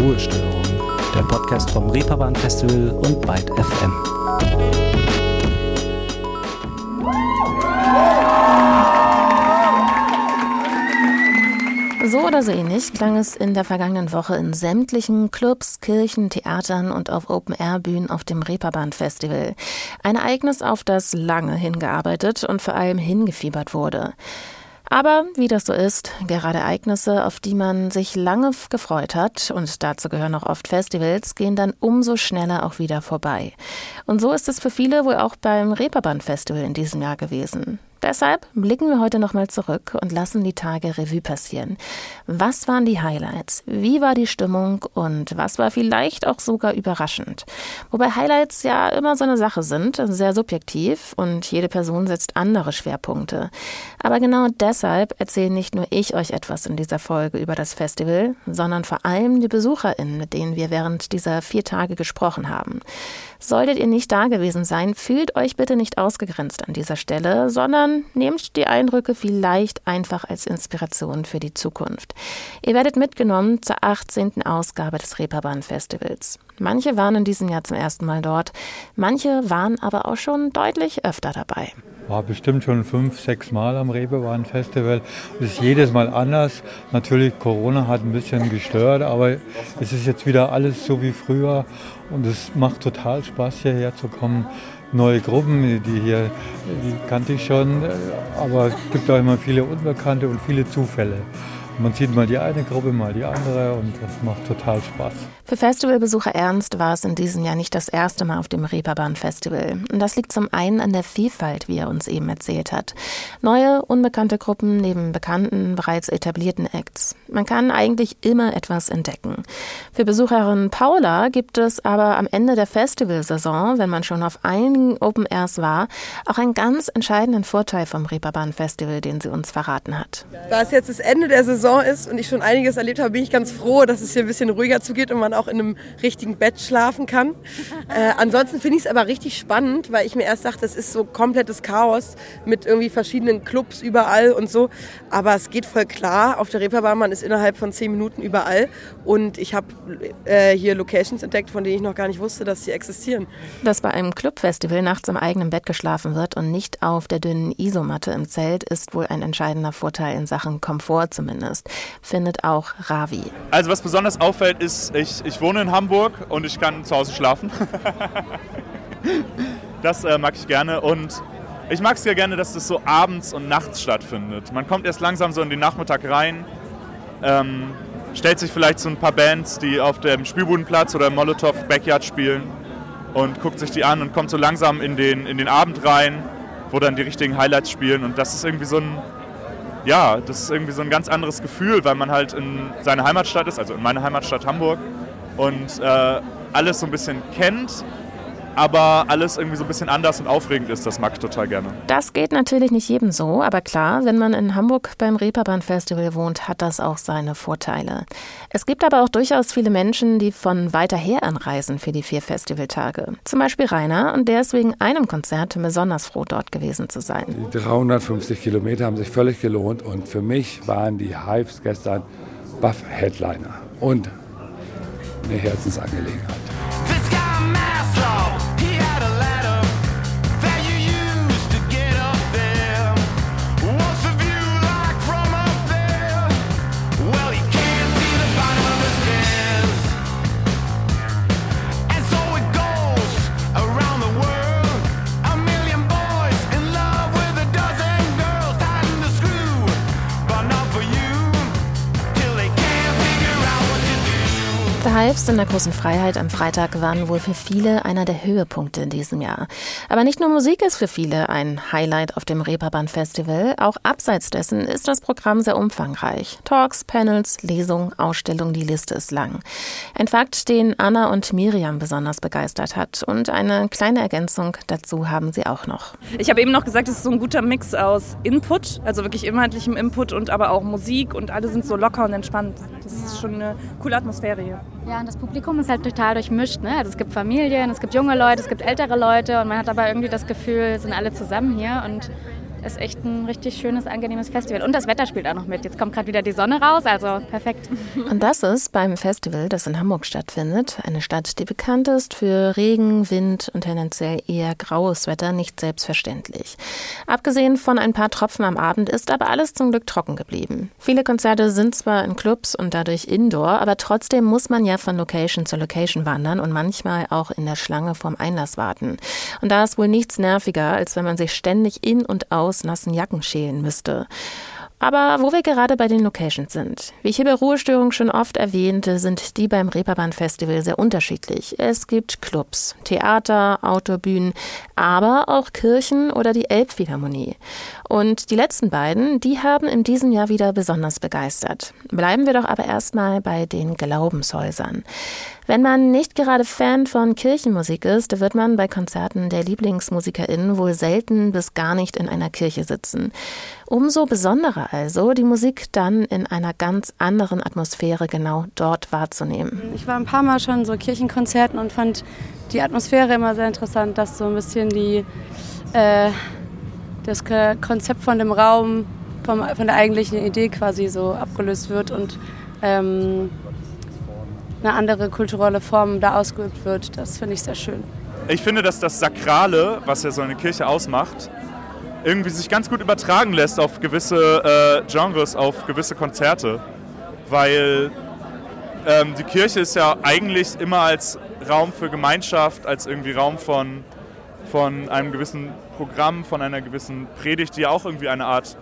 Ruhestörung, der Podcast vom Reeperbahn Festival und Byte FM. So oder so ähnlich klang es in der vergangenen Woche in sämtlichen Clubs, Kirchen, Theatern und auf Open-Air-Bühnen auf dem Reeperbahn-Festival. Ein Ereignis, auf das lange hingearbeitet und vor allem hingefiebert wurde. Aber wie das so ist, gerade Ereignisse, auf die man sich lange gefreut hat, und dazu gehören auch oft Festivals, gehen dann umso schneller auch wieder vorbei. Und so ist es für viele wohl auch beim Reeperbahn Festival in diesem Jahr gewesen. Deshalb blicken wir heute nochmal zurück und lassen die Tage Revue passieren. Was waren die Highlights? Wie war die Stimmung? Und was war vielleicht auch sogar überraschend? Wobei Highlights ja immer so eine Sache sind, sehr subjektiv und jede Person setzt andere Schwerpunkte. Aber genau deshalb erzähle nicht nur ich euch etwas in dieser Folge über das Festival, sondern vor allem die BesucherInnen, mit denen wir während dieser vier Tage gesprochen haben. Solltet ihr nicht da gewesen sein, fühlt euch bitte nicht ausgegrenzt an dieser Stelle, sondern nehmt die Eindrücke vielleicht einfach als Inspiration für die Zukunft. Ihr werdet mitgenommen zur 18. Ausgabe des Reeperbahn Festivals. Manche waren in diesem Jahr zum ersten Mal dort, manche waren aber auch schon deutlich öfter dabei war bestimmt schon fünf, sechs Mal am Reeperbahn Festival. Es ist jedes Mal anders. Natürlich, Corona hat ein bisschen gestört, aber es ist jetzt wieder alles so wie früher und es macht total Spaß, hierher zu kommen. Neue Gruppen, die hier, die kannte ich schon, aber es gibt auch immer viele Unbekannte und viele Zufälle. Man sieht mal die eine Gruppe, mal die andere und das macht total Spaß. Für Festivalbesucher Ernst war es in diesem Jahr nicht das erste Mal auf dem Reeperbahn Festival. Und das liegt zum einen an der Vielfalt, wie er uns eben erzählt hat. Neue, unbekannte Gruppen neben bekannten, bereits etablierten Acts. Man kann eigentlich immer etwas entdecken. Für Besucherin Paula gibt es aber am Ende der Festivalsaison, wenn man schon auf einigen Open Airs war, auch einen ganz entscheidenden Vorteil vom Reeperbahn Festival, den sie uns verraten hat. Da es jetzt das Ende der Saison ist und ich schon einiges erlebt habe, bin ich ganz froh, dass es hier ein bisschen ruhiger zugeht und man auch in einem richtigen Bett schlafen kann. Äh, ansonsten finde ich es aber richtig spannend, weil ich mir erst dachte, das ist so komplettes Chaos mit irgendwie verschiedenen Clubs überall und so. Aber es geht voll klar. Auf der Reeperbahn, man ist innerhalb von zehn Minuten überall. Und ich habe äh, hier Locations entdeckt, von denen ich noch gar nicht wusste, dass sie existieren. Dass bei einem Clubfestival nachts im eigenen Bett geschlafen wird und nicht auf der dünnen Isomatte im Zelt, ist wohl ein entscheidender Vorteil in Sachen Komfort zumindest findet auch Ravi. Also was besonders auffällt, ist, ich, ich wohne in Hamburg und ich kann zu Hause schlafen. das äh, mag ich gerne und ich mag es ja gerne, dass das so abends und nachts stattfindet. Man kommt erst langsam so in den Nachmittag rein, ähm, stellt sich vielleicht so ein paar Bands, die auf dem Spielbudenplatz oder im Molotow Backyard spielen und guckt sich die an und kommt so langsam in den, in den Abend rein, wo dann die richtigen Highlights spielen und das ist irgendwie so ein ja, das ist irgendwie so ein ganz anderes Gefühl, weil man halt in seiner Heimatstadt ist, also in meiner Heimatstadt Hamburg und äh, alles so ein bisschen kennt aber alles irgendwie so ein bisschen anders und aufregend ist. Das mag ich total gerne. Das geht natürlich nicht jedem so, aber klar, wenn man in Hamburg beim Reeperbahn Festival wohnt, hat das auch seine Vorteile. Es gibt aber auch durchaus viele Menschen, die von weiter her anreisen für die vier Festivaltage. Zum Beispiel Rainer, und der ist wegen einem Konzert besonders froh, dort gewesen zu sein. Die 350 Kilometer haben sich völlig gelohnt und für mich waren die Hypes gestern Buff-Headliner und eine Herzensangelegenheit. Hives in der großen Freiheit am Freitag waren wohl für viele einer der Höhepunkte in diesem Jahr. Aber nicht nur Musik ist für viele ein Highlight auf dem Reeperbahn Festival, auch abseits dessen ist das Programm sehr umfangreich. Talks, Panels, Lesungen, Ausstellungen, die Liste ist lang. Ein Fakt, den Anna und Miriam besonders begeistert hat und eine kleine Ergänzung dazu haben sie auch noch. Ich habe eben noch gesagt, es ist so ein guter Mix aus Input, also wirklich inhaltlichem Input und aber auch Musik und alle sind so locker und entspannt. Das ist schon eine coole Atmosphäre hier. Ja, und das Publikum ist halt total durchmischt. Ne? Also es gibt Familien, es gibt junge Leute, es gibt ältere Leute und man hat aber irgendwie das Gefühl, sind alle zusammen hier und ist echt ein richtig schönes, angenehmes Festival. Und das Wetter spielt auch noch mit. Jetzt kommt gerade wieder die Sonne raus, also perfekt. Und das ist beim Festival, das in Hamburg stattfindet, eine Stadt, die bekannt ist für Regen, Wind und tendenziell eher graues Wetter, nicht selbstverständlich. Abgesehen von ein paar Tropfen am Abend ist aber alles zum Glück trocken geblieben. Viele Konzerte sind zwar in Clubs und dadurch indoor, aber trotzdem muss man ja von Location zu Location wandern und manchmal auch in der Schlange vorm Einlass warten. Und da ist wohl nichts nerviger, als wenn man sich ständig in und aus nassen Jacken schälen müsste. Aber wo wir gerade bei den Locations sind. Wie ich hier bei Ruhestörung schon oft erwähnte, sind die beim Reeperbahn Festival sehr unterschiedlich. Es gibt Clubs, Theater, Outdoorbühnen, aber auch Kirchen oder die Elbphilharmonie. Und die letzten beiden, die haben in diesem Jahr wieder besonders begeistert. Bleiben wir doch aber erstmal bei den Glaubenshäusern. Wenn man nicht gerade Fan von Kirchenmusik ist, wird man bei Konzerten der LieblingsmusikerInnen wohl selten bis gar nicht in einer Kirche sitzen. Umso besonderer also, die Musik dann in einer ganz anderen Atmosphäre genau dort wahrzunehmen. Ich war ein paar Mal schon so Kirchenkonzerten und fand die Atmosphäre immer sehr interessant, dass so ein bisschen die, äh, das Konzept von dem Raum, vom, von der eigentlichen Idee quasi so abgelöst wird und ähm, eine andere kulturelle Form da ausgeübt wird. Das finde ich sehr schön. Ich finde, dass das Sakrale, was ja so eine Kirche ausmacht, irgendwie sich ganz gut übertragen lässt auf gewisse äh, Genres, auf gewisse Konzerte. Weil ähm, die Kirche ist ja eigentlich immer als Raum für Gemeinschaft, als irgendwie Raum von, von einem gewissen Programm, von einer gewissen Predigt, die ja auch irgendwie eine Art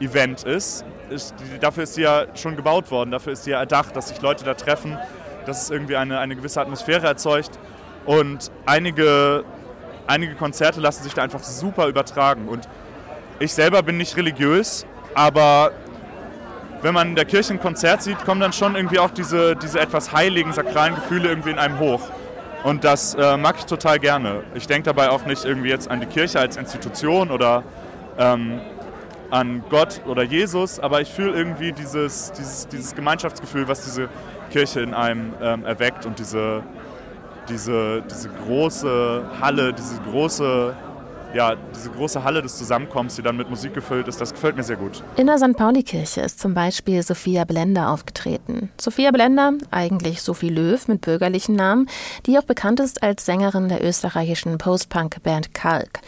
Event ist. ist die, dafür ist sie ja schon gebaut worden, dafür ist sie ja erdacht, dass sich Leute da treffen dass es irgendwie eine, eine gewisse Atmosphäre erzeugt. Und einige, einige Konzerte lassen sich da einfach super übertragen. Und ich selber bin nicht religiös, aber wenn man in der Kirche ein Konzert sieht, kommen dann schon irgendwie auch diese, diese etwas heiligen, sakralen Gefühle irgendwie in einem hoch. Und das äh, mag ich total gerne. Ich denke dabei auch nicht irgendwie jetzt an die Kirche als Institution oder ähm, an Gott oder Jesus, aber ich fühle irgendwie dieses, dieses, dieses Gemeinschaftsgefühl, was diese Kirche in einem ähm, erweckt und diese, diese, diese große Halle, diese große ja, diese große Halle des Zusammenkommens, die dann mit Musik gefüllt ist, das gefällt mir sehr gut. In der St. Pauli-Kirche ist zum Beispiel Sophia Blender aufgetreten. Sophia Blender, eigentlich Sophie Löw mit bürgerlichen Namen, die auch bekannt ist als Sängerin der österreichischen Post-Punk-Band Kalk.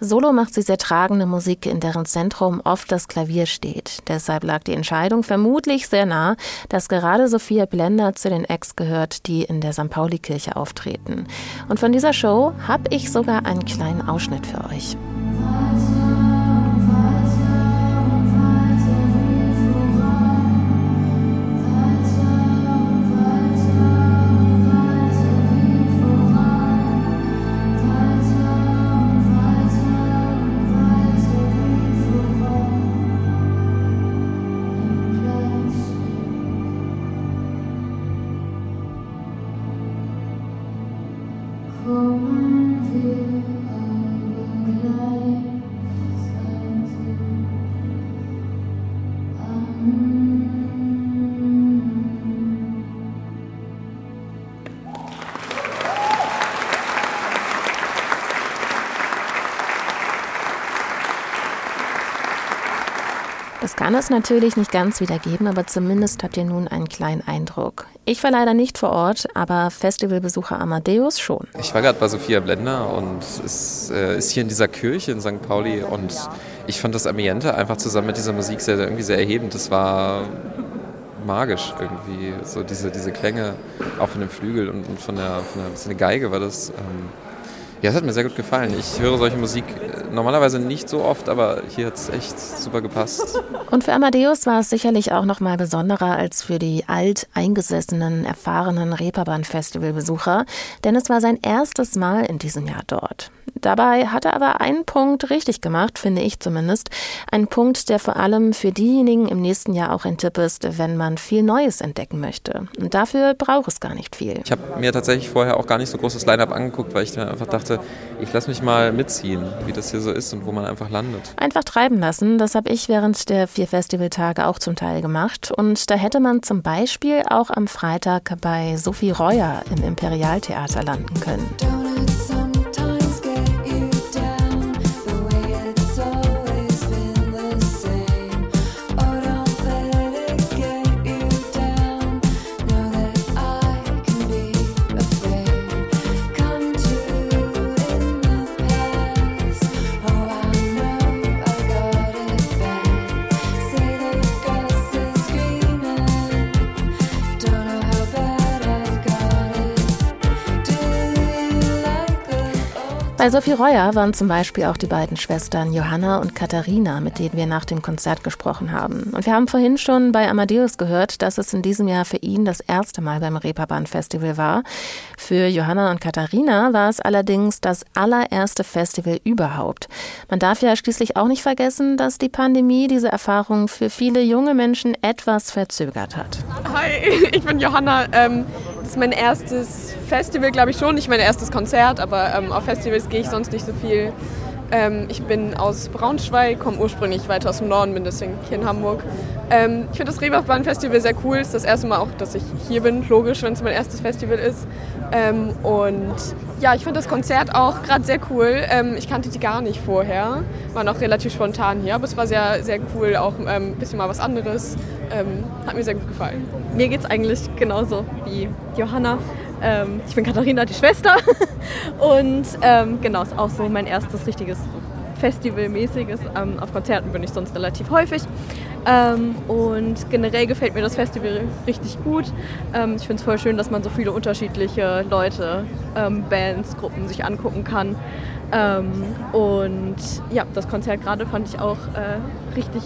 Solo macht sie sehr tragende Musik, in deren Zentrum oft das Klavier steht. Deshalb lag die Entscheidung vermutlich sehr nah, dass gerade Sophia Blender zu den Ex gehört, die in der St. Pauli-Kirche auftreten. Und von dieser Show habe ich sogar einen kleinen Ausschnitt für euch. Kann es natürlich nicht ganz wiedergeben, aber zumindest habt ihr nun einen kleinen Eindruck. Ich war leider nicht vor Ort, aber Festivalbesucher Amadeus schon. Ich war gerade bei Sophia Blender und es äh, ist hier in dieser Kirche in St. Pauli und ich fand das Ambiente einfach zusammen mit dieser Musik sehr, irgendwie sehr erhebend. Das war magisch irgendwie, so diese, diese Klänge auch von dem Flügel und, und von, der, von der, von der Geige war das. Ähm, ja, es hat mir sehr gut gefallen. Ich höre solche Musik normalerweise nicht so oft, aber hier hat es echt super gepasst. Und für Amadeus war es sicherlich auch noch mal besonderer als für die alteingesessenen, erfahrenen Reeperbahn-Festival-Besucher, denn es war sein erstes Mal in diesem Jahr dort. Dabei hat er aber einen Punkt richtig gemacht, finde ich zumindest. Ein Punkt, der vor allem für diejenigen im nächsten Jahr auch ein Tipp ist, wenn man viel Neues entdecken möchte. Und dafür braucht es gar nicht viel. Ich habe mir tatsächlich vorher auch gar nicht so großes Line-Up angeguckt, weil ich mir einfach dachte, ich lasse mich mal mitziehen, wie das hier so ist und wo man einfach landet. Einfach treiben lassen, das habe ich während der vier Festivaltage auch zum Teil gemacht. Und da hätte man zum Beispiel auch am Freitag bei Sophie Reuer im Imperialtheater landen können. Bei Sophie Reuer waren zum Beispiel auch die beiden Schwestern Johanna und Katharina, mit denen wir nach dem Konzert gesprochen haben. Und wir haben vorhin schon bei Amadeus gehört, dass es in diesem Jahr für ihn das erste Mal beim Reeperbahn Festival war. Für Johanna und Katharina war es allerdings das allererste Festival überhaupt. Man darf ja schließlich auch nicht vergessen, dass die Pandemie diese Erfahrung für viele junge Menschen etwas verzögert hat. Hi, ich bin Johanna. Ähm, das ist mein erstes Festival, glaube ich schon. Nicht mein erstes Konzert, aber ähm, auf Festivals gehe ich sonst nicht so viel. Ähm, ich bin aus Braunschweig, komme ursprünglich weiter aus dem Norden, bin deswegen hier in Hamburg. Ähm, ich finde das Reeperbahn Festival sehr cool. Es ist das erste Mal auch, dass ich hier bin, logisch, wenn es mein erstes Festival ist. Ähm, und ja, ich finde das Konzert auch gerade sehr cool. Ähm, ich kannte die gar nicht vorher, war noch relativ spontan hier, aber es war sehr, sehr cool, auch ein ähm, bisschen mal was anderes. Ähm, hat mir sehr gut gefallen. Mir geht es eigentlich genauso wie Johanna. Ähm, ich bin Katharina, die Schwester. Und ähm, genau, ist auch so mein erstes richtiges Festivalmäßiges. Ähm, auf Konzerten bin ich sonst relativ häufig. Ähm, und generell gefällt mir das Festival richtig gut. Ähm, ich finde es voll schön, dass man so viele unterschiedliche Leute, ähm, Bands, Gruppen sich angucken kann. und ja, das Konzert gerade fand ich auch äh, richtig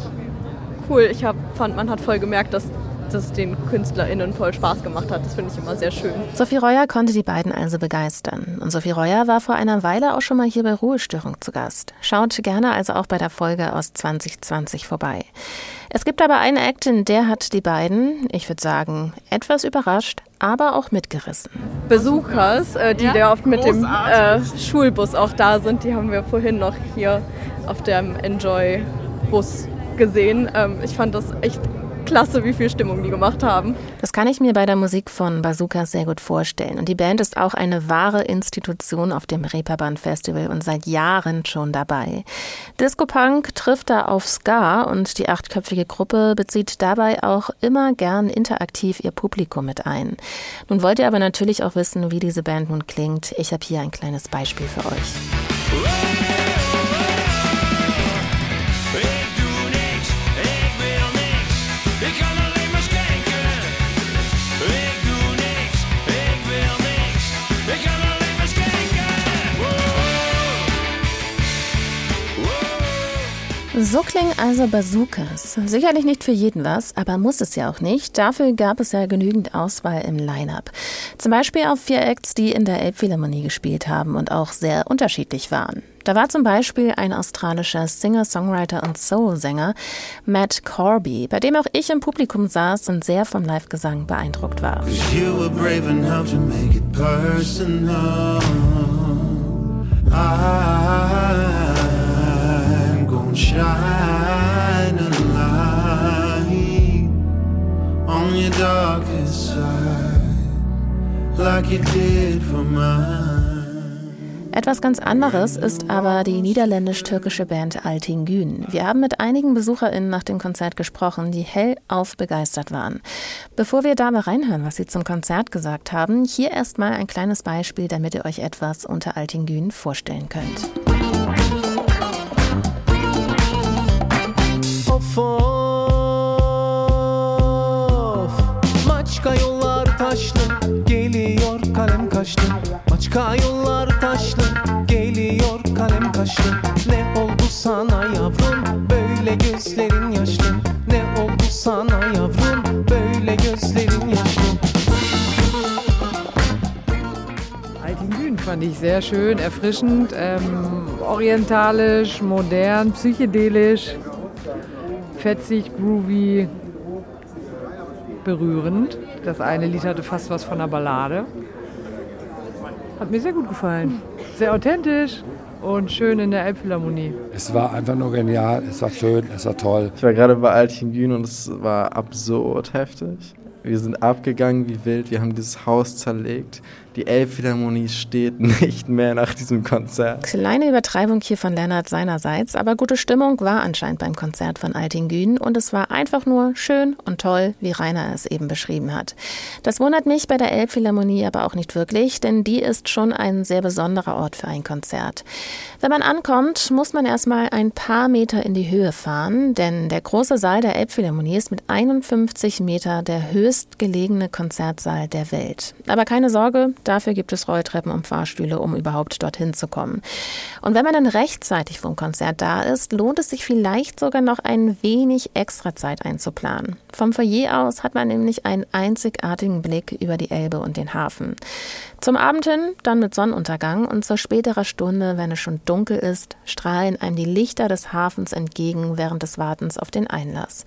cool. Ich hab, fand, man hat voll gemerkt, dass das den KünstlerInnen voll Spaß gemacht hat. Das finde ich immer sehr schön. Sophie Reuer konnte die beiden also begeistern. Und Sophie Reuer war vor einer Weile auch schon mal hier bei Ruhestörung zu Gast. Schaut gerne also auch bei der Folge aus 2020 vorbei. Es gibt aber einen Act, in der hat die beiden, ich würde sagen, etwas überrascht, aber auch mitgerissen. Besuchers, äh, die ja, da oft mit dem äh, Schulbus auch da sind, die haben wir vorhin noch hier auf dem Enjoy-Bus gesehen. Ähm, ich fand das echt klasse, wie viel Stimmung die gemacht haben. Das kann ich mir bei der Musik von Bazookas sehr gut vorstellen. Und die Band ist auch eine wahre Institution auf dem Reeperbahn Festival und seit Jahren schon dabei. Disco Punk trifft da auf Ska und die achtköpfige Gruppe bezieht dabei auch immer gern interaktiv ihr Publikum mit ein. Nun wollt ihr aber natürlich auch wissen, wie diese Band nun klingt. Ich habe hier ein kleines Beispiel für euch. So klingen also Bazookas. Sicherlich nicht für jeden was, aber muss es ja auch nicht. Dafür gab es ja genügend Auswahl im Line-Up. Zum Beispiel auf vier Acts, die in der Elbphilharmonie gespielt haben und auch sehr unterschiedlich waren. Da war zum Beispiel ein australischer Singer, Songwriter und Soul-Sänger, Matt Corby, bei dem auch ich im Publikum saß und sehr vom Live-Gesang beeindruckt war. Shine a light on your darkest side, like you did for mine. Etwas ganz anderes ist aber die niederländisch-türkische Band Altingün. Wir haben mit einigen BesucherInnen nach dem Konzert gesprochen, die hellauf begeistert waren. Bevor wir da mal reinhören, was sie zum Konzert gesagt haben, hier erstmal ein kleines Beispiel, damit ihr euch etwas unter Altingün vorstellen könnt. Of of Maçka yollar taşlı geliyor kalem kaşlı. Maçka yollar taşlı geliyor kalem kaşlı. Ne oldu sana yavrum böyle gözlerin yaşlı. Ne oldu sana yavrum böyle gözlerin yaşlı. Fand ich sehr schön, erfrischend, ähm, orientalisch, modern, psychedelisch fetzig, groovy, berührend. Das eine Lied hatte fast was von einer Ballade. Hat mir sehr gut gefallen. Sehr authentisch und schön in der Elbphilharmonie. Es war einfach nur genial, es war schön, es war toll. Ich war gerade bei Altingen und es war absurd heftig. Wir sind abgegangen wie wild, wir haben dieses Haus zerlegt. Die Elbphilharmonie steht nicht mehr nach diesem Konzert. Kleine Übertreibung hier von Lennart seinerseits, aber gute Stimmung war anscheinend beim Konzert von Altingün und es war einfach nur schön und toll, wie Rainer es eben beschrieben hat. Das wundert mich bei der Elbphilharmonie aber auch nicht wirklich, denn die ist schon ein sehr besonderer Ort für ein Konzert. Wenn man ankommt, muss man erstmal ein paar Meter in die Höhe fahren, denn der große Saal der Elbphilharmonie ist mit 51 Meter der höchstgelegene Konzertsaal der Welt. Aber keine Sorge, Dafür gibt es Rolltreppen und Fahrstühle, um überhaupt dorthin zu kommen. Und wenn man dann rechtzeitig vom Konzert da ist, lohnt es sich vielleicht sogar noch ein wenig extra Zeit einzuplanen. Vom Foyer aus hat man nämlich einen einzigartigen Blick über die Elbe und den Hafen. Zum Abend hin, dann mit Sonnenuntergang und zur späterer Stunde, wenn es schon dunkel ist, strahlen einem die Lichter des Hafens entgegen während des Wartens auf den Einlass.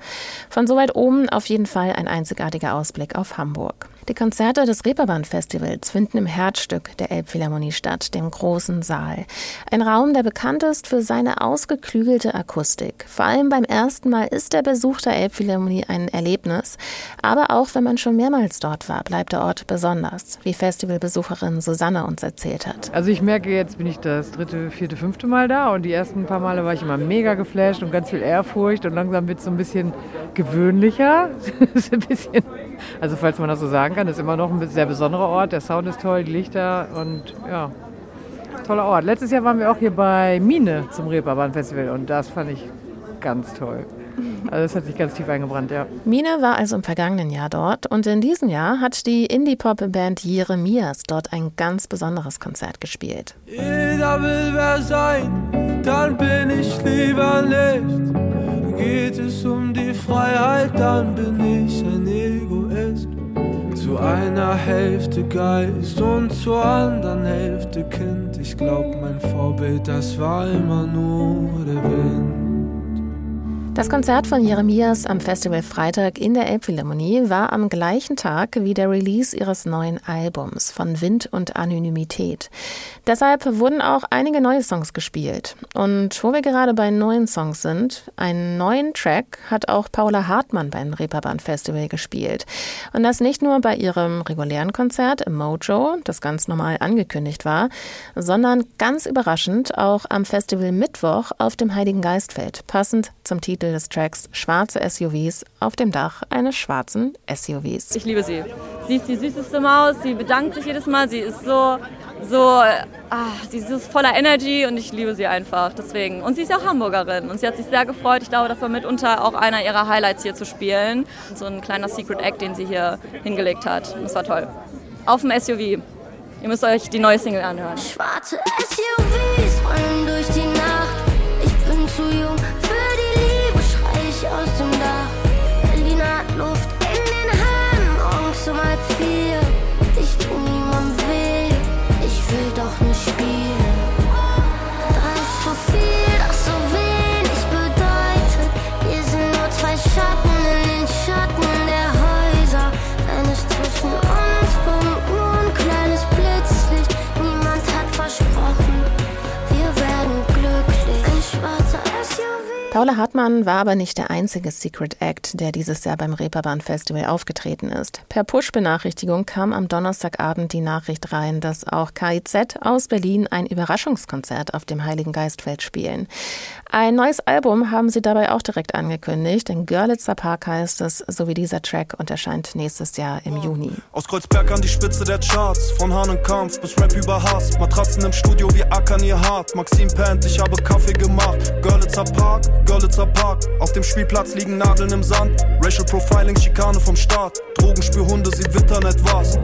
Von so weit oben auf jeden Fall ein einzigartiger Ausblick auf Hamburg. Die Konzerte des Reeperbahn-Festivals finden im Herzstück der Elbphilharmonie statt, dem großen Saal. Ein Raum, der bekannt ist für seine ausgeklügelte Akustik. Vor allem beim ersten Mal ist der Besuch der Elbphilharmonie ein Erlebnis. Aber auch wenn man schon mehrmals dort war, bleibt der Ort besonders, wie Festivalbesucherin Susanne uns erzählt hat. Also ich merke, jetzt bin ich das dritte, vierte, fünfte Mal da und die ersten paar Male war ich immer mega geflasht und ganz viel Ehrfurcht und langsam wird es so ein bisschen gewöhnlicher. ein bisschen, also falls man das so sagen kann, ist immer noch ein sehr besonderer Ort. Der Sound ist toll, die Lichter und ja, toller Ort. Letztes Jahr waren wir auch hier bei Mine zum Reeperbahn Festival und das fand ich ganz toll. Also das hat sich ganz tief eingebrannt, ja. Mine war also im vergangenen Jahr dort und in diesem Jahr hat die Indie-Pop-Band Jeremias dort ein ganz besonderes Konzert gespielt. Jeder will wer sein, dann bin ich lieber nicht. Geht es um die Freiheit, dann bin ich ein Egoist. Zu einer Hälfte Geist und zur anderen Hälfte Kind. Ich glaub, mein Vorbild, das war immer nur der Wind. Das Konzert von Jeremias am Festival Freitag in der Elbphilharmonie war am gleichen Tag wie der Release ihres neuen Albums von Wind und Anonymität. Deshalb wurden auch einige neue Songs gespielt. Und wo wir gerade bei neuen Songs sind, einen neuen Track hat auch Paula Hartmann beim Reeperbahn Festival gespielt. Und das nicht nur bei ihrem regulären Konzert im Mojo, das ganz normal angekündigt war, sondern ganz überraschend auch am Festival Mittwoch auf dem Heiligen Geistfeld, passend zum Titel Titel des Tracks Schwarze SUVs auf dem Dach eines schwarzen SUVs. Ich liebe sie. Sie ist die süßeste Maus, sie bedankt sich jedes Mal, sie ist so, so, ah, sie ist voller Energy und ich liebe sie einfach. Deswegen. Und sie ist ja auch Hamburgerin und sie hat sich sehr gefreut. Ich glaube, das war mitunter auch einer ihrer Highlights hier zu spielen. So ein kleiner Secret Act, den sie hier hingelegt hat. Das war toll. Auf dem SUV. Ihr müsst euch die neue Single anhören. Schwarze SUVs rollen durch die Nacht. Ich bin zu jung Luft in den Haaren, morgens um halb vier. Paula Hartmann war aber nicht der einzige Secret Act, der dieses Jahr beim Reeperbahn Festival aufgetreten ist. Per Push-Benachrichtigung kam am Donnerstagabend die Nachricht rein, dass auch KIZ aus Berlin ein Überraschungskonzert auf dem Heiligen Geistfeld spielen. Ein neues Album haben sie dabei auch direkt angekündigt. In Görlitzer Park heißt es, so wie dieser Track und erscheint nächstes Jahr im Juni. Aus Kreuzberg an die Spitze der Charts, von Hahnenkampf bis Rap über Hass. Matratzen im Studio, wir ackern ihr hart. Maxim pennt, ich habe Kaffee gemacht. Görlitzer Park, Görlitzer Park. Auf dem Spielplatz liegen Nadeln im Sand. Racial Profiling, Schikane vom Staat. Drogenspürhunde, sie wittern etwas.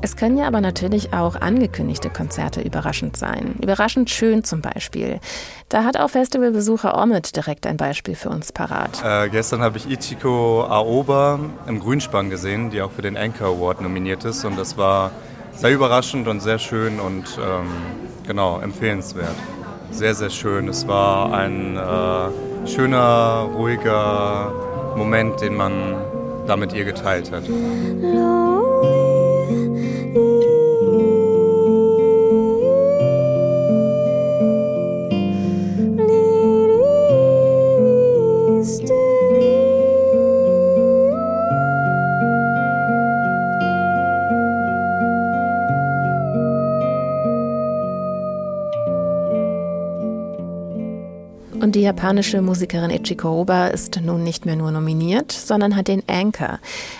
Es können ja aber natürlich auch angekündigte Konzerte überraschend sein. Überraschend schön zum Beispiel. Da hat auch Festivalbesucher Omid direkt ein Beispiel für uns parat. Äh, gestern habe ich Ichiko Aoba im Grünspann gesehen, die auch für den Anchor Award nominiert ist. Und das war sehr überraschend und sehr schön und ähm, genau empfehlenswert. Sehr, sehr schön. Es war ein äh, schöner, ruhiger Moment, den man da mit ihr geteilt hat. Japanische Musikerin Ichiko Oba ist nun nicht mehr nur nominiert, sondern hat den Anchor,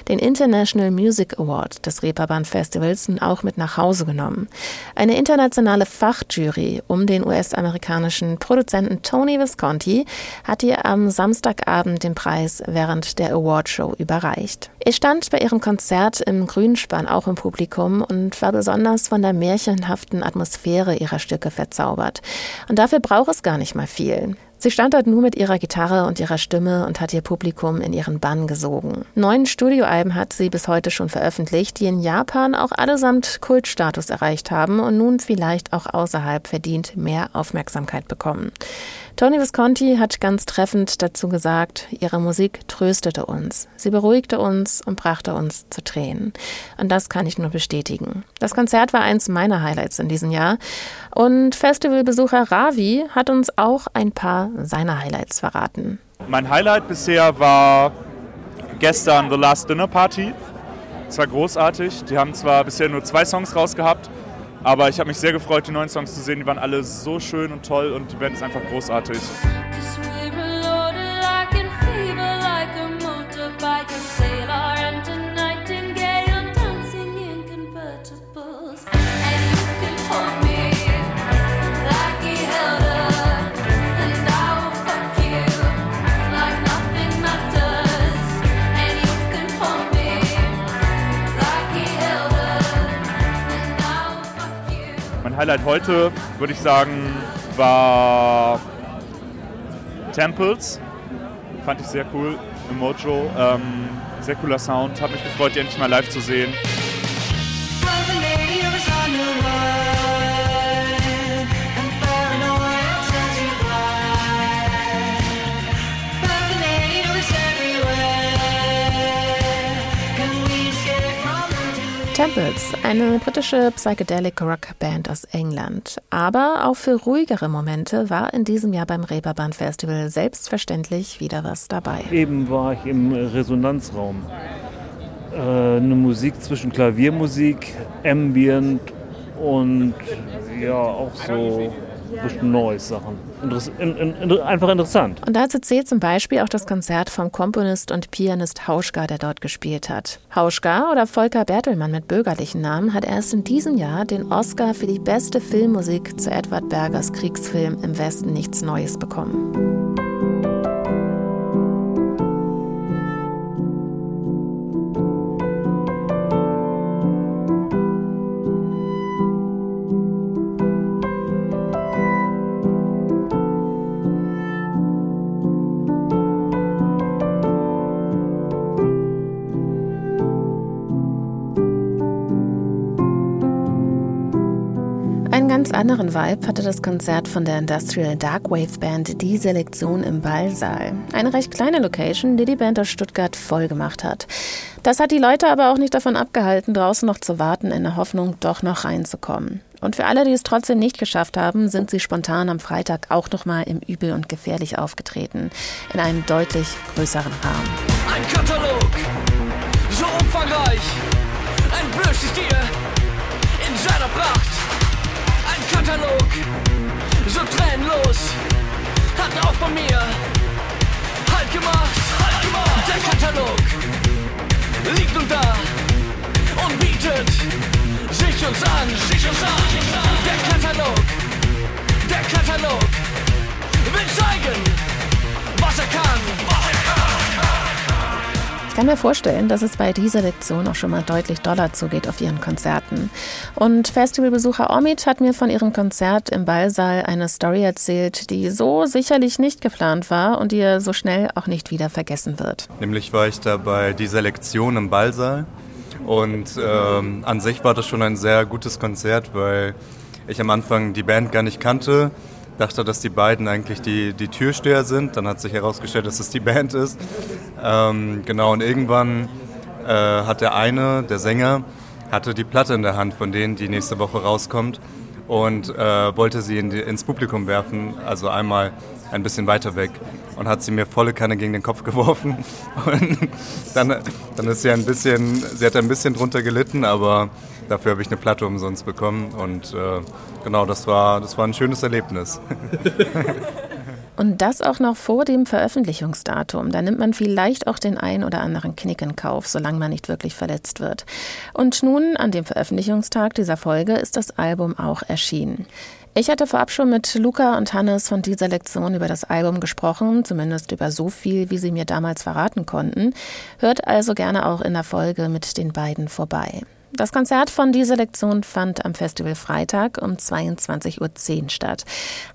den International Music Award des Reeperbahn Festivals, auch mit nach Hause genommen. Eine internationale Fachjury um den US-amerikanischen Produzenten Tony Visconti hat ihr am Samstagabend den Preis während der Awardshow überreicht. Ich stand bei ihrem Konzert im Grünspann auch im Publikum und war besonders von der märchenhaften Atmosphäre ihrer Stücke verzaubert. Und dafür braucht es gar nicht mal viel. Sie stand dort nur mit ihrer Gitarre und ihrer Stimme und hat ihr Publikum in ihren Bann gesogen. Neun Studioalben hat sie bis heute schon veröffentlicht, die in Japan auch allesamt Kultstatus erreicht haben und nun vielleicht auch außerhalb verdient mehr Aufmerksamkeit bekommen. Tony Visconti hat ganz treffend dazu gesagt, ihre Musik tröstete uns, sie beruhigte uns und brachte uns zu Tränen. Und das kann ich nur bestätigen. Das Konzert war eins meiner Highlights in diesem Jahr und Festivalbesucher Ravi hat uns auch ein paar seiner Highlights verraten. Mein Highlight bisher war gestern The Last Dinner Party. Es war großartig. Die haben zwar bisher nur zwei Songs rausgehabt, aber ich habe mich sehr gefreut, die neuen Songs zu sehen. Die waren alle so schön und toll und die Band ist einfach großartig. Highlight heute, würde ich sagen, war Temples. Fand ich sehr cool im Mojo. Ähm, sehr cooler Sound. Hat mich gefreut, die endlich mal live zu sehen. Temples, eine britische Psychedelic Rock Band aus England. Aber auch für ruhigere Momente war in diesem Jahr beim Reeperbahn Festival selbstverständlich wieder was dabei. Eben war ich im Resonanzraum. Äh, eine Musik zwischen Klaviermusik, Ambient und ja auch so neues Sachen. Interess in, in, einfach interessant. Und dazu zählt zum Beispiel auch das Konzert vom Komponist und Pianist Hauschka, der dort gespielt hat. Hauschka oder Volker Bertelmann mit bürgerlichen Namen hat erst in diesem Jahr den Oscar für die beste Filmmusik zu Edward Bergers Kriegsfilm Im Westen nichts Neues bekommen. Anderen Vibe hatte das Konzert von der Industrial Darkwave Band Die Selektion im Ballsaal. Eine recht kleine Location, die die Band aus Stuttgart voll gemacht hat. Das hat die Leute aber auch nicht davon abgehalten, draußen noch zu warten, in der Hoffnung, doch noch reinzukommen. Und für alle, die es trotzdem nicht geschafft haben, sind sie spontan am Freitag auch nochmal im Übel und Gefährlich aufgetreten. In einem deutlich größeren Rahmen. Ein Katalog, so umfangreich, ein Blödsinn in seiner Pracht. Katalog, so trennlos, hat auch von mir Halt gemacht, halt gemacht. Der Katalog liegt nun da und bietet sich uns an, sich uns an. Der Katalog, der Katalog will zeigen, was er kann, was er kann. Ich kann mir vorstellen, dass es bei dieser Lektion auch schon mal deutlich doller zugeht auf ihren Konzerten. Und Festivalbesucher Omid hat mir von ihrem Konzert im Ballsaal eine Story erzählt, die so sicherlich nicht geplant war und die er so schnell auch nicht wieder vergessen wird. Nämlich war ich da bei dieser Lektion im Ballsaal und ähm, an sich war das schon ein sehr gutes Konzert, weil ich am Anfang die Band gar nicht kannte dachte, dass die beiden eigentlich die, die Türsteher sind. Dann hat sich herausgestellt, dass es die Band ist. Ähm, genau, und irgendwann äh, hat der eine, der Sänger, hatte die Platte in der Hand von denen, die nächste Woche rauskommt und äh, wollte sie in die, ins Publikum werfen, also einmal ein bisschen weiter weg und hat sie mir volle Kanne gegen den Kopf geworfen und dann, dann ist sie ein bisschen, sie hat ein bisschen drunter gelitten, aber dafür habe ich eine Platte umsonst bekommen und äh, genau, das war, das war ein schönes Erlebnis. Und das auch noch vor dem Veröffentlichungsdatum. Da nimmt man vielleicht auch den ein oder anderen Knick in Kauf, solange man nicht wirklich verletzt wird. Und nun, an dem Veröffentlichungstag dieser Folge, ist das Album auch erschienen. Ich hatte vorab schon mit Luca und Hannes von dieser Lektion über das Album gesprochen, zumindest über so viel, wie sie mir damals verraten konnten. Hört also gerne auch in der Folge mit den beiden vorbei. Das Konzert von dieser Lektion fand am Festival Freitag um 22.10 Uhr statt.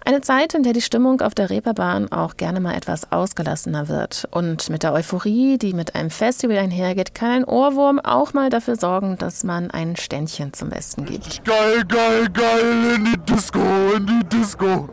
Eine Zeit, in der die Stimmung auf der Reeperbahn auch gerne mal etwas ausgelassener wird. Und mit der Euphorie, die mit einem Festival einhergeht, kann ein Ohrwurm auch mal dafür sorgen, dass man ein Ständchen zum Besten gibt. Geil, geil, geil, in die Disco, in die Disco.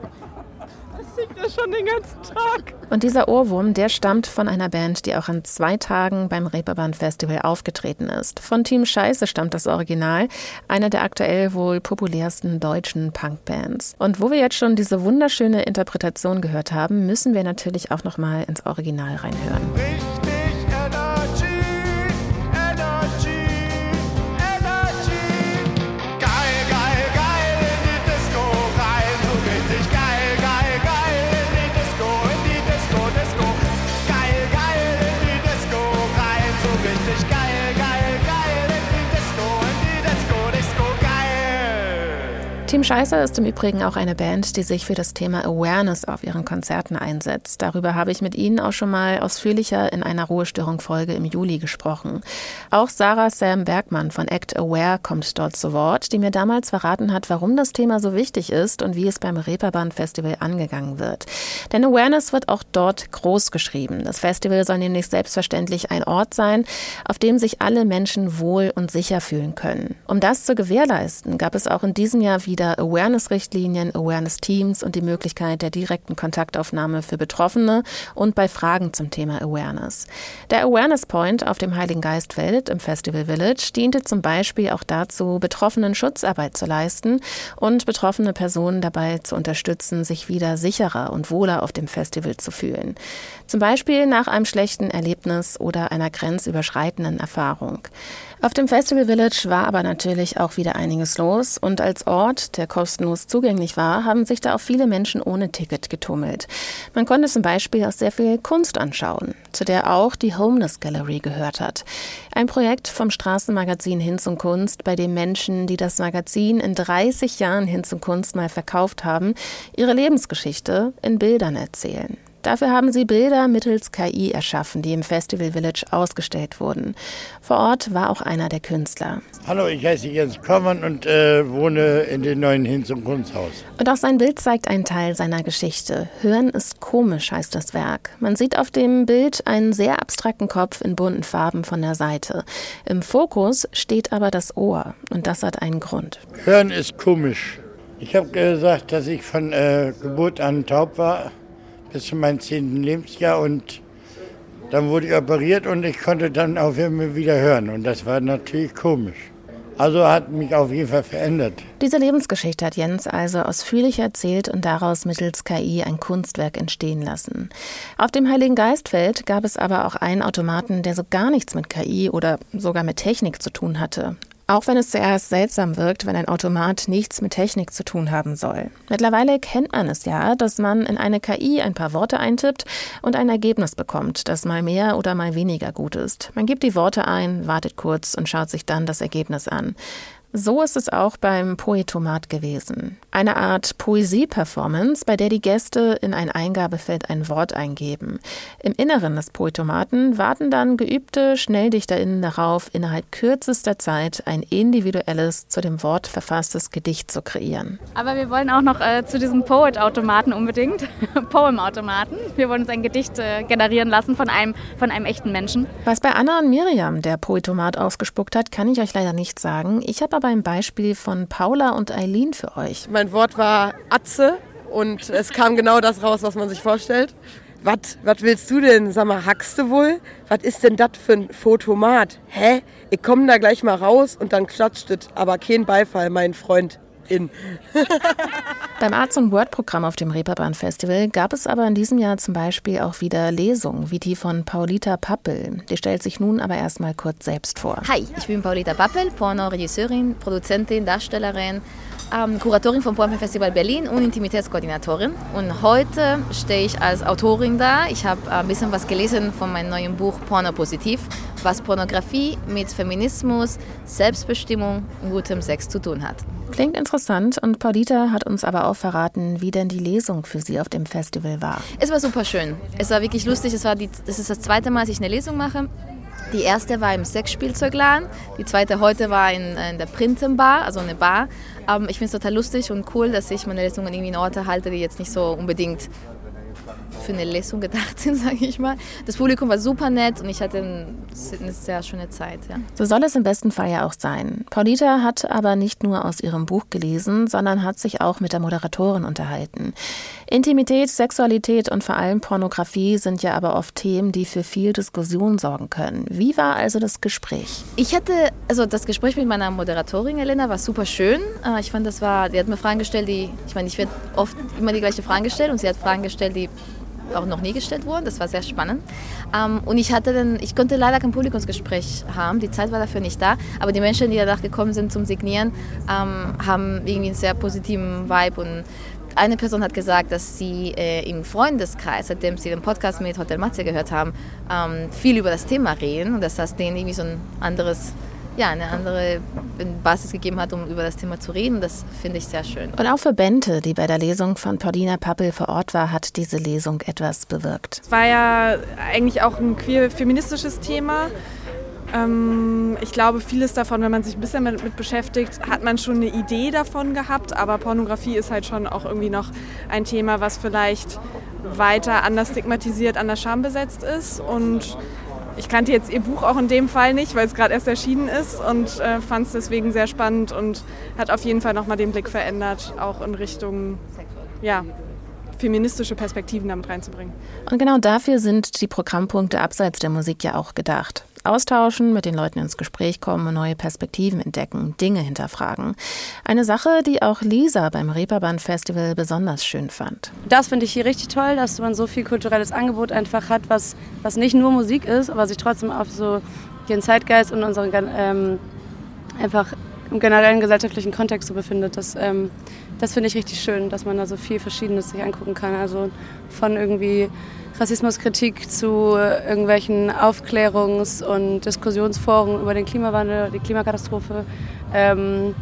Er schon den ganzen Tag. Und dieser Ohrwurm, der stammt von einer Band, die auch an zwei Tagen beim Reeperbahn Festival aufgetreten ist. Von Team Scheiße stammt das Original, einer der aktuell wohl populärsten deutschen Punkbands. Und wo wir jetzt schon diese wunderschöne Interpretation gehört haben, müssen wir natürlich auch noch mal ins Original reinhören. Team Scheiße ist im Übrigen auch eine Band, die sich für das Thema Awareness auf ihren Konzerten einsetzt. Darüber habe ich mit Ihnen auch schon mal ausführlicher in einer Ruhestörung-Folge im Juli gesprochen. Auch Sarah Sam Bergmann von Act Aware kommt dort zu Wort, die mir damals verraten hat, warum das Thema so wichtig ist und wie es beim Reeperbahn Festival angegangen wird. Denn Awareness wird auch dort groß geschrieben. Das Festival soll nämlich selbstverständlich ein Ort sein, auf dem sich alle Menschen wohl und sicher fühlen können. Um das zu gewährleisten, gab es auch in diesem Jahr wieder Awareness-Richtlinien, Awareness-Teams und die Möglichkeit der direkten Kontaktaufnahme für Betroffene und bei Fragen zum Thema Awareness. Der Awareness Point auf dem Heiligen Geistfeld im Festival Village diente zum Beispiel auch dazu, Betroffenen Schutzarbeit zu leisten und betroffene Personen dabei zu unterstützen, sich wieder sicherer und wohler auf dem Festival zu fühlen. Zum Beispiel nach einem schlechten Erlebnis oder einer grenzüberschreitenden Erfahrung. Auf dem Festival Village war aber natürlich auch wieder einiges los und als Ort, der kostenlos zugänglich war, haben sich da auch viele Menschen ohne Ticket getummelt. Man konnte zum Beispiel auch sehr viel Kunst anschauen, zu der auch die Homeless Gallery gehört hat. Ein Projekt vom Straßenmagazin Hinz und Kunst, bei dem Menschen, die das Magazin in 30 Jahren Hinz und Kunst mal verkauft haben, ihre Lebensgeschichte in Bildern erzählen. Dafür haben sie Bilder mittels KI erschaffen, die im Festival Village ausgestellt wurden. Vor Ort war auch einer der Künstler. Hallo, ich heiße Jens Kommann und äh, wohne in dem neuen Hinz- und Kunsthaus. Und auch sein Bild zeigt einen Teil seiner Geschichte. Hören ist komisch, heißt das Werk. Man sieht auf dem Bild einen sehr abstrakten Kopf in bunten Farben von der Seite. Im Fokus steht aber das Ohr und das hat einen Grund. Hören ist komisch. Ich habe gesagt, dass ich von äh, Geburt an taub war bis zu meinem zehnten Lebensjahr und dann wurde ich operiert und ich konnte dann auf einmal wieder hören und das war natürlich komisch. Also hat mich auf jeden Fall verändert. Diese Lebensgeschichte hat Jens also ausführlich erzählt und daraus mittels KI ein Kunstwerk entstehen lassen. Auf dem Heiligen Geistfeld gab es aber auch einen Automaten, der so gar nichts mit KI oder sogar mit Technik zu tun hatte. Auch wenn es zuerst seltsam wirkt, wenn ein Automat nichts mit Technik zu tun haben soll. Mittlerweile kennt man es ja, dass man in eine KI ein paar Worte eintippt und ein Ergebnis bekommt, das mal mehr oder mal weniger gut ist. Man gibt die Worte ein, wartet kurz und schaut sich dann das Ergebnis an. So ist es auch beim Poetomat gewesen. Eine Art Poesie-Performance, bei der die Gäste in ein Eingabefeld ein Wort eingeben. Im Inneren des Poetomaten warten dann geübte SchnelldichterInnen darauf, innerhalb kürzester Zeit ein individuelles, zu dem Wort verfasstes Gedicht zu kreieren. Aber wir wollen auch noch äh, zu diesem Poet-Automaten unbedingt, Poem-Automaten. Wir wollen uns ein Gedicht äh, generieren lassen von einem, von einem echten Menschen. Was bei Anna und Miriam der Poetomat ausgespuckt hat, kann ich euch leider nicht sagen. Ich habe aber ein Beispiel von Paula und Eileen für euch. Mein Wort war Atze und es kam genau das raus, was man sich vorstellt. Was willst du denn? Sag mal, hackst du wohl? Was ist denn das für ein Fotomat? Hä? Ich komme da gleich mal raus und dann klatscht es, aber kein Beifall, mein Freund. In. Beim Arts und Word Programm auf dem Reeperbahn Festival gab es aber in diesem Jahr zum Beispiel auch wieder Lesungen, wie die von Paulita Pappel. Die stellt sich nun aber erstmal kurz selbst vor. Hi, ich bin Paulita Pappel, Porno-Regisseurin, Produzentin, Darstellerin, ähm, Kuratorin vom Porno Festival Berlin und Intimitätskoordinatorin. Und heute stehe ich als Autorin da. Ich habe ein bisschen was gelesen von meinem neuen Buch Porno Positiv, was Pornografie mit Feminismus, Selbstbestimmung und gutem Sex zu tun hat. Klingt interessant und Paulita hat uns aber auch verraten, wie denn die Lesung für sie auf dem Festival war. Es war super schön. Es war wirklich lustig. Es war die, das ist das zweite Mal, dass ich eine Lesung mache. Die erste war im Sexspielzeugladen, die zweite heute war in, in der Printenbar, also eine Bar. Ähm, ich finde es total lustig und cool, dass ich meine Lesungen irgendwie in Orte halte, die jetzt nicht so unbedingt für eine Lesung gedacht sind, sage ich mal. Das Publikum war super nett und ich hatte eine sehr schöne Zeit. Ja. So soll es im besten Fall ja auch sein. Paulita hat aber nicht nur aus ihrem Buch gelesen, sondern hat sich auch mit der Moderatorin unterhalten. Intimität, Sexualität und vor allem Pornografie sind ja aber oft Themen, die für viel Diskussion sorgen können. Wie war also das Gespräch? Ich hatte, also das Gespräch mit meiner Moderatorin Elena war super schön. Äh, ich fand, das war, die hat mir Fragen gestellt, die, ich meine, ich werde oft immer die gleiche Fragen gestellt und sie hat Fragen gestellt, die auch noch nie gestellt wurden. Das war sehr spannend. Ähm, und ich hatte dann, ich konnte leider kein Publikumsgespräch haben. Die Zeit war dafür nicht da. Aber die Menschen, die danach gekommen sind zum Signieren, ähm, haben irgendwie einen sehr positiven Vibe und eine Person hat gesagt, dass sie äh, im Freundeskreis, seitdem sie den Podcast mit Hotel Matze gehört haben, ähm, viel über das Thema reden und dass das denen irgendwie so ein anderes ja, eine andere Basis gegeben hat, um über das Thema zu reden. Das finde ich sehr schön. Und auch für Bente, die bei der Lesung von Paulina Pappel vor Ort war, hat diese Lesung etwas bewirkt. Es war ja eigentlich auch ein queer-feministisches Thema. Ähm, ich glaube, vieles davon, wenn man sich ein bisschen damit beschäftigt, hat man schon eine Idee davon gehabt. Aber Pornografie ist halt schon auch irgendwie noch ein Thema, was vielleicht weiter anders stigmatisiert, anders schambesetzt ist. Und ich kannte jetzt ihr Buch auch in dem Fall nicht, weil es gerade erst erschienen ist und äh, fand es deswegen sehr spannend und hat auf jeden Fall nochmal den Blick verändert, auch in Richtung ja, feministische Perspektiven damit reinzubringen. Und genau dafür sind die Programmpunkte abseits der Musik ja auch gedacht austauschen, mit den Leuten ins Gespräch kommen, neue Perspektiven entdecken, Dinge hinterfragen. Eine Sache, die auch Lisa beim Reeperbahn Festival besonders schön fand. Das finde ich hier richtig toll, dass man so viel kulturelles Angebot einfach hat, was, was nicht nur Musik ist, aber sich trotzdem auf so den Zeitgeist und unseren ähm, einfach im generellen gesellschaftlichen Kontext so befindet. Das, ähm, das finde ich richtig schön, dass man da so viel Verschiedenes sich angucken kann. Also von irgendwie Rassismuskritik zu irgendwelchen Aufklärungs- und Diskussionsforen über den Klimawandel, die Klimakatastrophe. Ähm,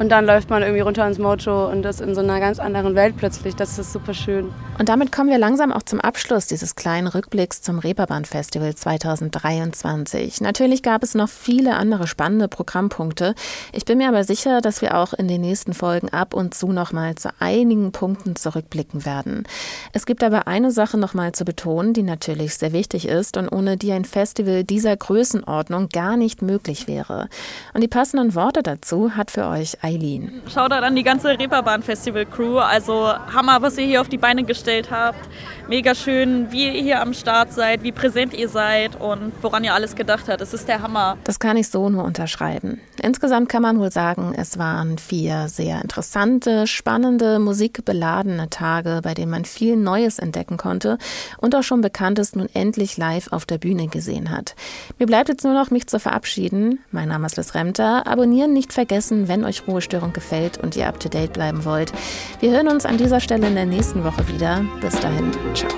und dann läuft man irgendwie runter ins Mojo und ist in so einer ganz anderen Welt plötzlich. Das ist super schön. Und damit kommen wir langsam auch zum Abschluss dieses kleinen Rückblicks zum Reeperbahn Festival 2023. Natürlich gab es noch viele andere spannende Programmpunkte. Ich bin mir aber sicher, dass wir auch in den nächsten Folgen ab und zu noch mal zu einigen Punkten zurückblicken werden. Es gibt aber eine Sache noch mal zu betonen, die natürlich sehr wichtig ist und ohne die ein Festival dieser Größenordnung gar nicht möglich wäre. Und die passenden Worte dazu hat für euch Eileen. Shoutout an die ganze Reeperbahn Festival Crew. Also Hammer, was ihr hier auf die Beine gestellt habt. Mega schön, wie ihr hier am Start seid, wie präsent ihr seid und woran ihr alles gedacht habt. Es ist der Hammer. Das kann ich so nur unterschreiben. Insgesamt kann man wohl sagen, es waren vier sehr interessante, spannende, musikbeladene Tage, bei denen man viel Neues entdecken konnte und auch schon Bekanntes nun endlich live auf der Bühne gesehen hat. Mir bleibt jetzt nur noch, mich zu verabschieden. Mein Name ist Liz Remter. Abonnieren nicht vergessen, wenn euch Ruhestörung gefällt und ihr up to date bleiben wollt. Wir hören uns an dieser Stelle in der nächsten Woche wieder. Bis dahin, ciao.